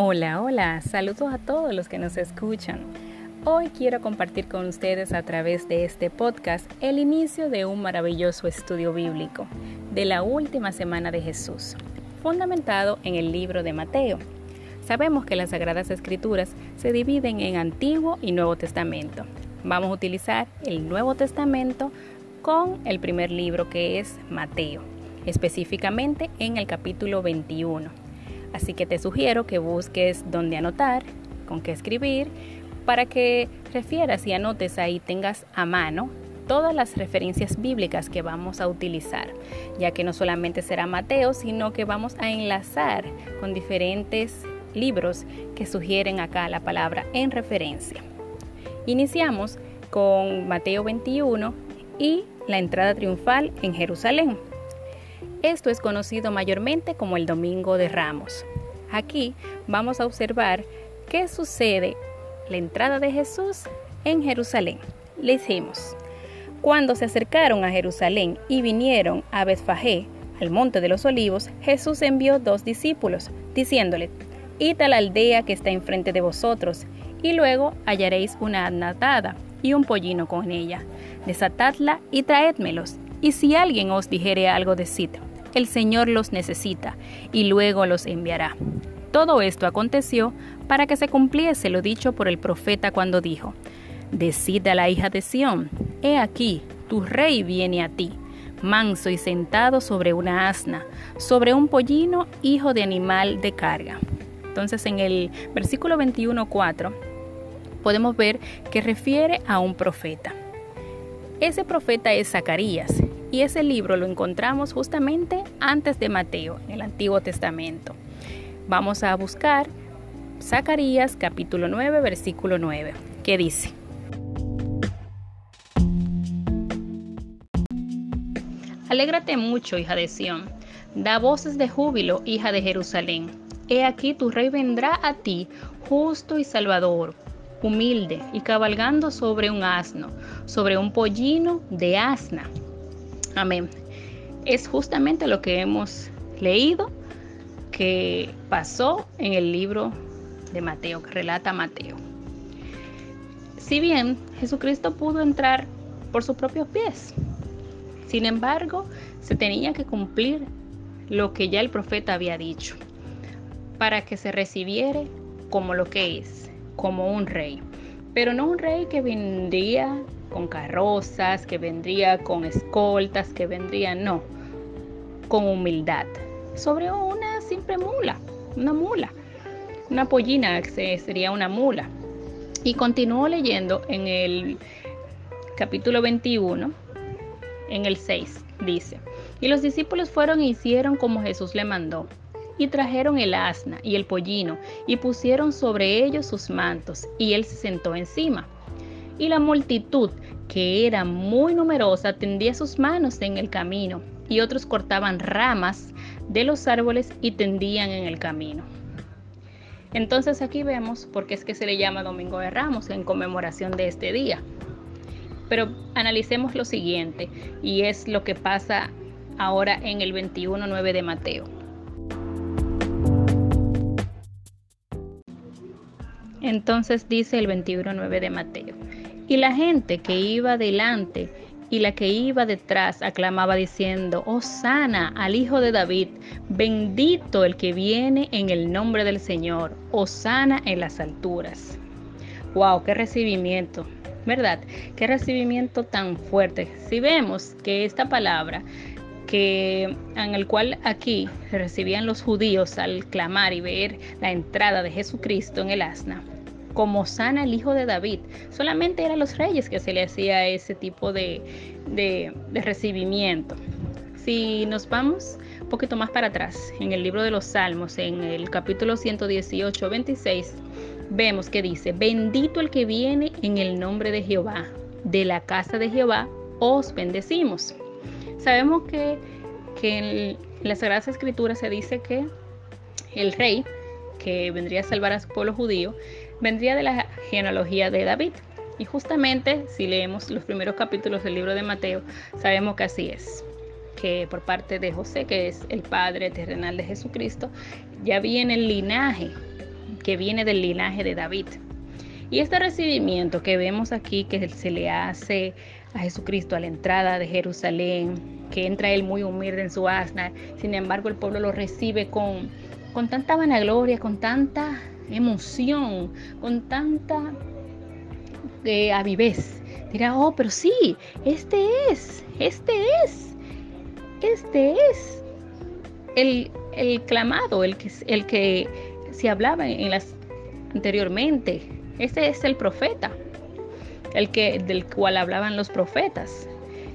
Hola, hola, saludos a todos los que nos escuchan. Hoy quiero compartir con ustedes a través de este podcast el inicio de un maravilloso estudio bíblico de la última semana de Jesús, fundamentado en el libro de Mateo. Sabemos que las Sagradas Escrituras se dividen en Antiguo y Nuevo Testamento. Vamos a utilizar el Nuevo Testamento con el primer libro que es Mateo, específicamente en el capítulo 21 Así que te sugiero que busques dónde anotar, con qué escribir, para que refieras y anotes ahí, tengas a mano todas las referencias bíblicas que vamos a utilizar, ya que no solamente será Mateo, sino que vamos a enlazar con diferentes libros que sugieren acá la palabra en referencia. Iniciamos con Mateo 21 y la entrada triunfal en Jerusalén. Esto es conocido mayormente como el Domingo de Ramos. Aquí vamos a observar qué sucede la entrada de Jesús en Jerusalén. Le dijimos, cuando se acercaron a Jerusalén y vinieron a Betfagé, al monte de los olivos, Jesús envió dos discípulos, diciéndole, Id a la aldea que está enfrente de vosotros, y luego hallaréis una anatada y un pollino con ella. Desatadla y traédmelos. Y si alguien os dijere algo, decid, el Señor los necesita y luego los enviará. Todo esto aconteció para que se cumpliese lo dicho por el profeta cuando dijo, Decida la hija de Sión, he aquí, tu rey viene a ti, manso y sentado sobre una asna, sobre un pollino, hijo de animal de carga. Entonces en el versículo 21.4 podemos ver que refiere a un profeta. Ese profeta es Zacarías y ese libro lo encontramos justamente antes de Mateo, en el Antiguo Testamento. Vamos a buscar Zacarías capítulo 9, versículo 9, que dice, Alégrate mucho, hija de Sión, da voces de júbilo, hija de Jerusalén. He aquí tu rey vendrá a ti, justo y salvador, humilde y cabalgando sobre un asno, sobre un pollino de asna Amén. Es justamente lo que hemos leído que pasó en el libro de Mateo, que relata Mateo. Si bien Jesucristo pudo entrar por sus propios pies, sin embargo, se tenía que cumplir lo que ya el profeta había dicho, para que se recibiera como lo que es, como un rey. Pero no un rey que vendría con carrozas, que vendría con escoltas, que vendría, no, con humildad, sobre una simple mula, una mula, una pollina sería una mula. Y continuó leyendo en el capítulo 21, en el 6, dice, y los discípulos fueron e hicieron como Jesús le mandó. Y trajeron el asna y el pollino y pusieron sobre ellos sus mantos, y él se sentó encima y la multitud, que era muy numerosa, tendía sus manos en el camino, y otros cortaban ramas de los árboles y tendían en el camino. Entonces aquí vemos por qué es que se le llama Domingo de Ramos en conmemoración de este día. Pero analicemos lo siguiente, y es lo que pasa ahora en el 21.9 de Mateo. Entonces dice el 21.9 de Mateo. Y la gente que iba delante y la que iba detrás aclamaba diciendo, oh sana al Hijo de David, bendito el que viene en el nombre del Señor, oh sana en las alturas. ¡Wow! ¡Qué recibimiento! ¿Verdad? ¡Qué recibimiento tan fuerte! Si vemos que esta palabra que en el cual aquí recibían los judíos al clamar y ver la entrada de Jesucristo en el asna, como sana el hijo de David. Solamente eran los reyes que se le hacía ese tipo de, de, recibimiento. Si nos vamos un poquito más para atrás, en el libro de los Salmos, en el capítulo 118, 26, vemos que dice, bendito el que viene en el nombre de Jehová, de la casa de Jehová os bendecimos. Sabemos que, que en las Sagradas Escrituras se dice que el rey que vendría a salvar a su pueblo judío vendría de la genealogía de David. Y justamente si leemos los primeros capítulos del libro de Mateo, sabemos que así es, que por parte de José, que es el padre terrenal de Jesucristo, ya viene el linaje que viene del linaje de David. Y este recibimiento que vemos aquí que se le hace a Jesucristo a la entrada de Jerusalén, que entra él muy humilde en su asna, sin embargo el pueblo lo recibe con, con tanta vanagloria, con tanta emoción, con tanta eh, avidez. Dirá, oh, pero sí, este es, este es, este es el, el clamado, el que, el que se hablaba en las anteriormente. Este es el profeta, el que, del cual hablaban los profetas.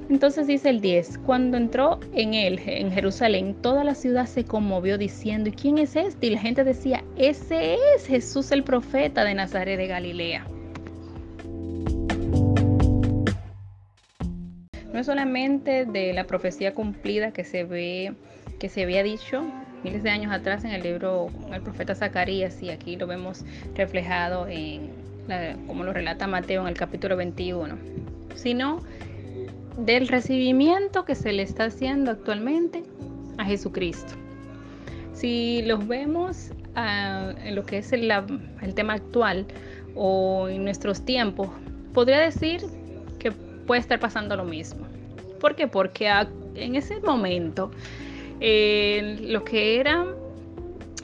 Entonces dice el 10, cuando entró en él, en Jerusalén, toda la ciudad se conmovió diciendo, ¿y quién es este? Y la gente decía, ese es Jesús el profeta de Nazaret de Galilea. No es solamente de la profecía cumplida que se ve, que se había dicho miles de años atrás en el libro del profeta Zacarías, y aquí lo vemos reflejado en como lo relata Mateo en el capítulo 21, sino del recibimiento que se le está haciendo actualmente a Jesucristo. Si los vemos ah, en lo que es el, el tema actual o en nuestros tiempos, podría decir que puede estar pasando lo mismo. ¿Por qué? Porque en ese momento lo que era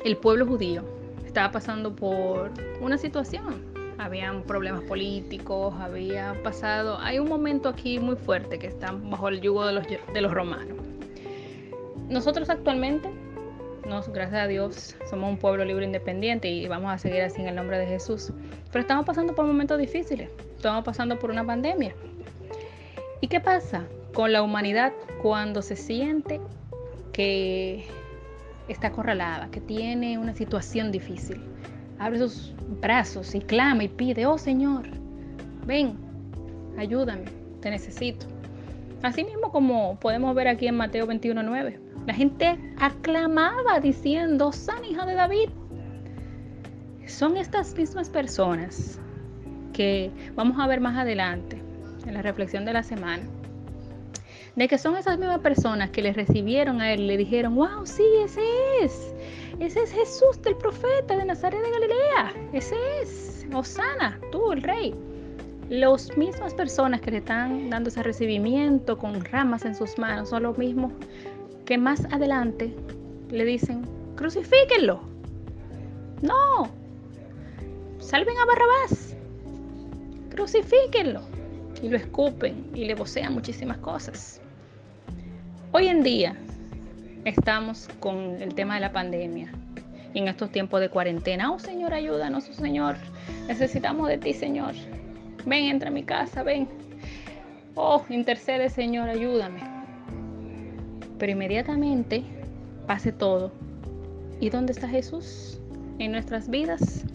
el pueblo judío estaba pasando por una situación habían problemas políticos, había pasado, hay un momento aquí muy fuerte que están bajo el yugo de los, de los romanos. Nosotros actualmente, nos, gracias a Dios, somos un pueblo libre e independiente y vamos a seguir así en el nombre de Jesús. Pero estamos pasando por momentos difíciles, estamos pasando por una pandemia. ¿Y qué pasa con la humanidad cuando se siente que está acorralada, que tiene una situación difícil? Abre sus brazos y clama y pide, oh Señor, ven, ayúdame, te necesito. Así mismo como podemos ver aquí en Mateo 21.9, la gente aclamaba diciendo, San hija de David. Son estas mismas personas que vamos a ver más adelante en la reflexión de la semana, de que son esas mismas personas que le recibieron a él, le dijeron, wow, sí, ese es, ese es Jesús del profeta de Nazaret de Galilea. Ese es. Osana, tú, el rey. Las mismas personas que le están dando ese recibimiento con ramas en sus manos son los mismos que más adelante le dicen, crucifíquenlo. No. Salven a Barrabás. Crucifíquenlo. Y lo escupen y le vocean muchísimas cosas. Hoy en día, estamos con el tema de la pandemia y en estos tiempos de cuarentena. Oh Señor, ayúdanos, oh Señor. Necesitamos de ti, Señor. Ven, entra a mi casa, ven. Oh, intercede, Señor, ayúdame. Pero inmediatamente pase todo. ¿Y dónde está Jesús en nuestras vidas?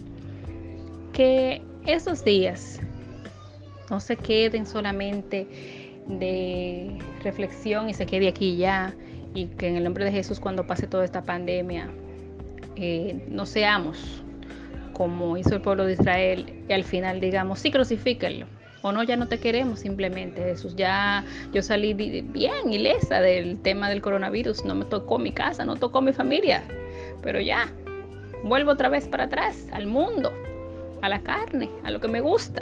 Que esos días no se queden solamente de reflexión y se quede aquí ya, y que en el nombre de Jesús cuando pase toda esta pandemia eh, no seamos como hizo el pueblo de Israel y al final digamos, sí, crucifíquenlo. O no, ya no te queremos simplemente, Jesús. Ya yo salí bien ilesa del tema del coronavirus. No me tocó mi casa, no tocó mi familia. Pero ya, vuelvo otra vez para atrás, al mundo, a la carne, a lo que me gusta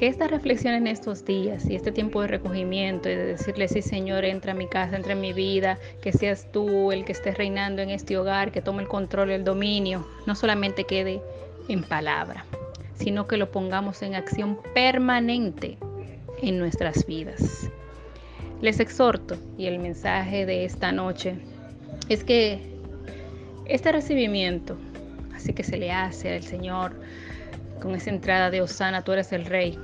que esta reflexión en estos días y este tiempo de recogimiento y de decirle, sí Señor, entra a mi casa, entra en mi vida, que seas tú el que estés reinando en este hogar, que tome el control el dominio, no solamente quede en palabra, sino que lo pongamos en acción permanente en nuestras vidas. Les exhorto y el mensaje de esta noche es que este recibimiento, así que se le hace al Señor con esa entrada de Osana, tú eres el rey,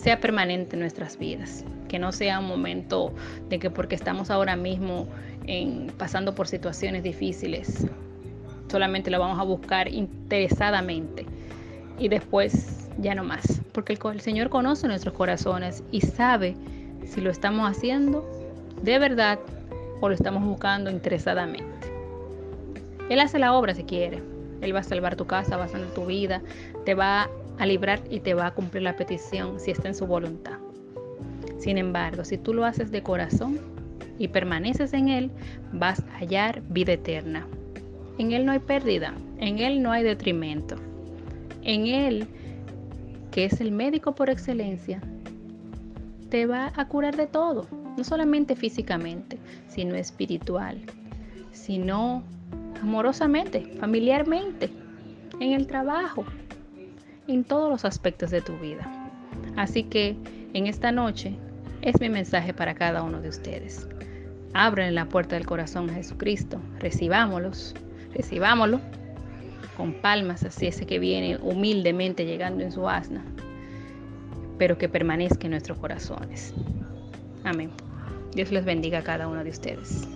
sea permanente en nuestras vidas, que no sea un momento de que porque estamos ahora mismo en, pasando por situaciones difíciles, solamente lo vamos a buscar interesadamente y después ya no más, porque el, Señor conoce nuestros corazones y sabe si lo estamos haciendo de verdad o lo estamos buscando interesadamente. Él hace la obra si quiere. Él va a salvar tu casa, va a sanar tu vida, te va a librar y te va a cumplir la petición si está en su voluntad. Sin embargo, si tú lo haces de corazón y permaneces en Él, vas a hallar vida eterna. En Él no hay pérdida, en Él no hay detrimento. En Él, que es el médico por excelencia, te va a curar de todo, no solamente físicamente, sino espiritual, sino amorosamente, familiarmente, en el trabajo, en todos los aspectos de tu vida. Así que en esta noche es mi mensaje para cada uno de ustedes. Abran la puerta del corazón a Jesucristo, recibámoslos, recibámoslo con palmas así ese que viene humildemente llegando en su asna, pero que permanezca en nuestros corazones. Amén. Dios les bendiga a cada uno de ustedes.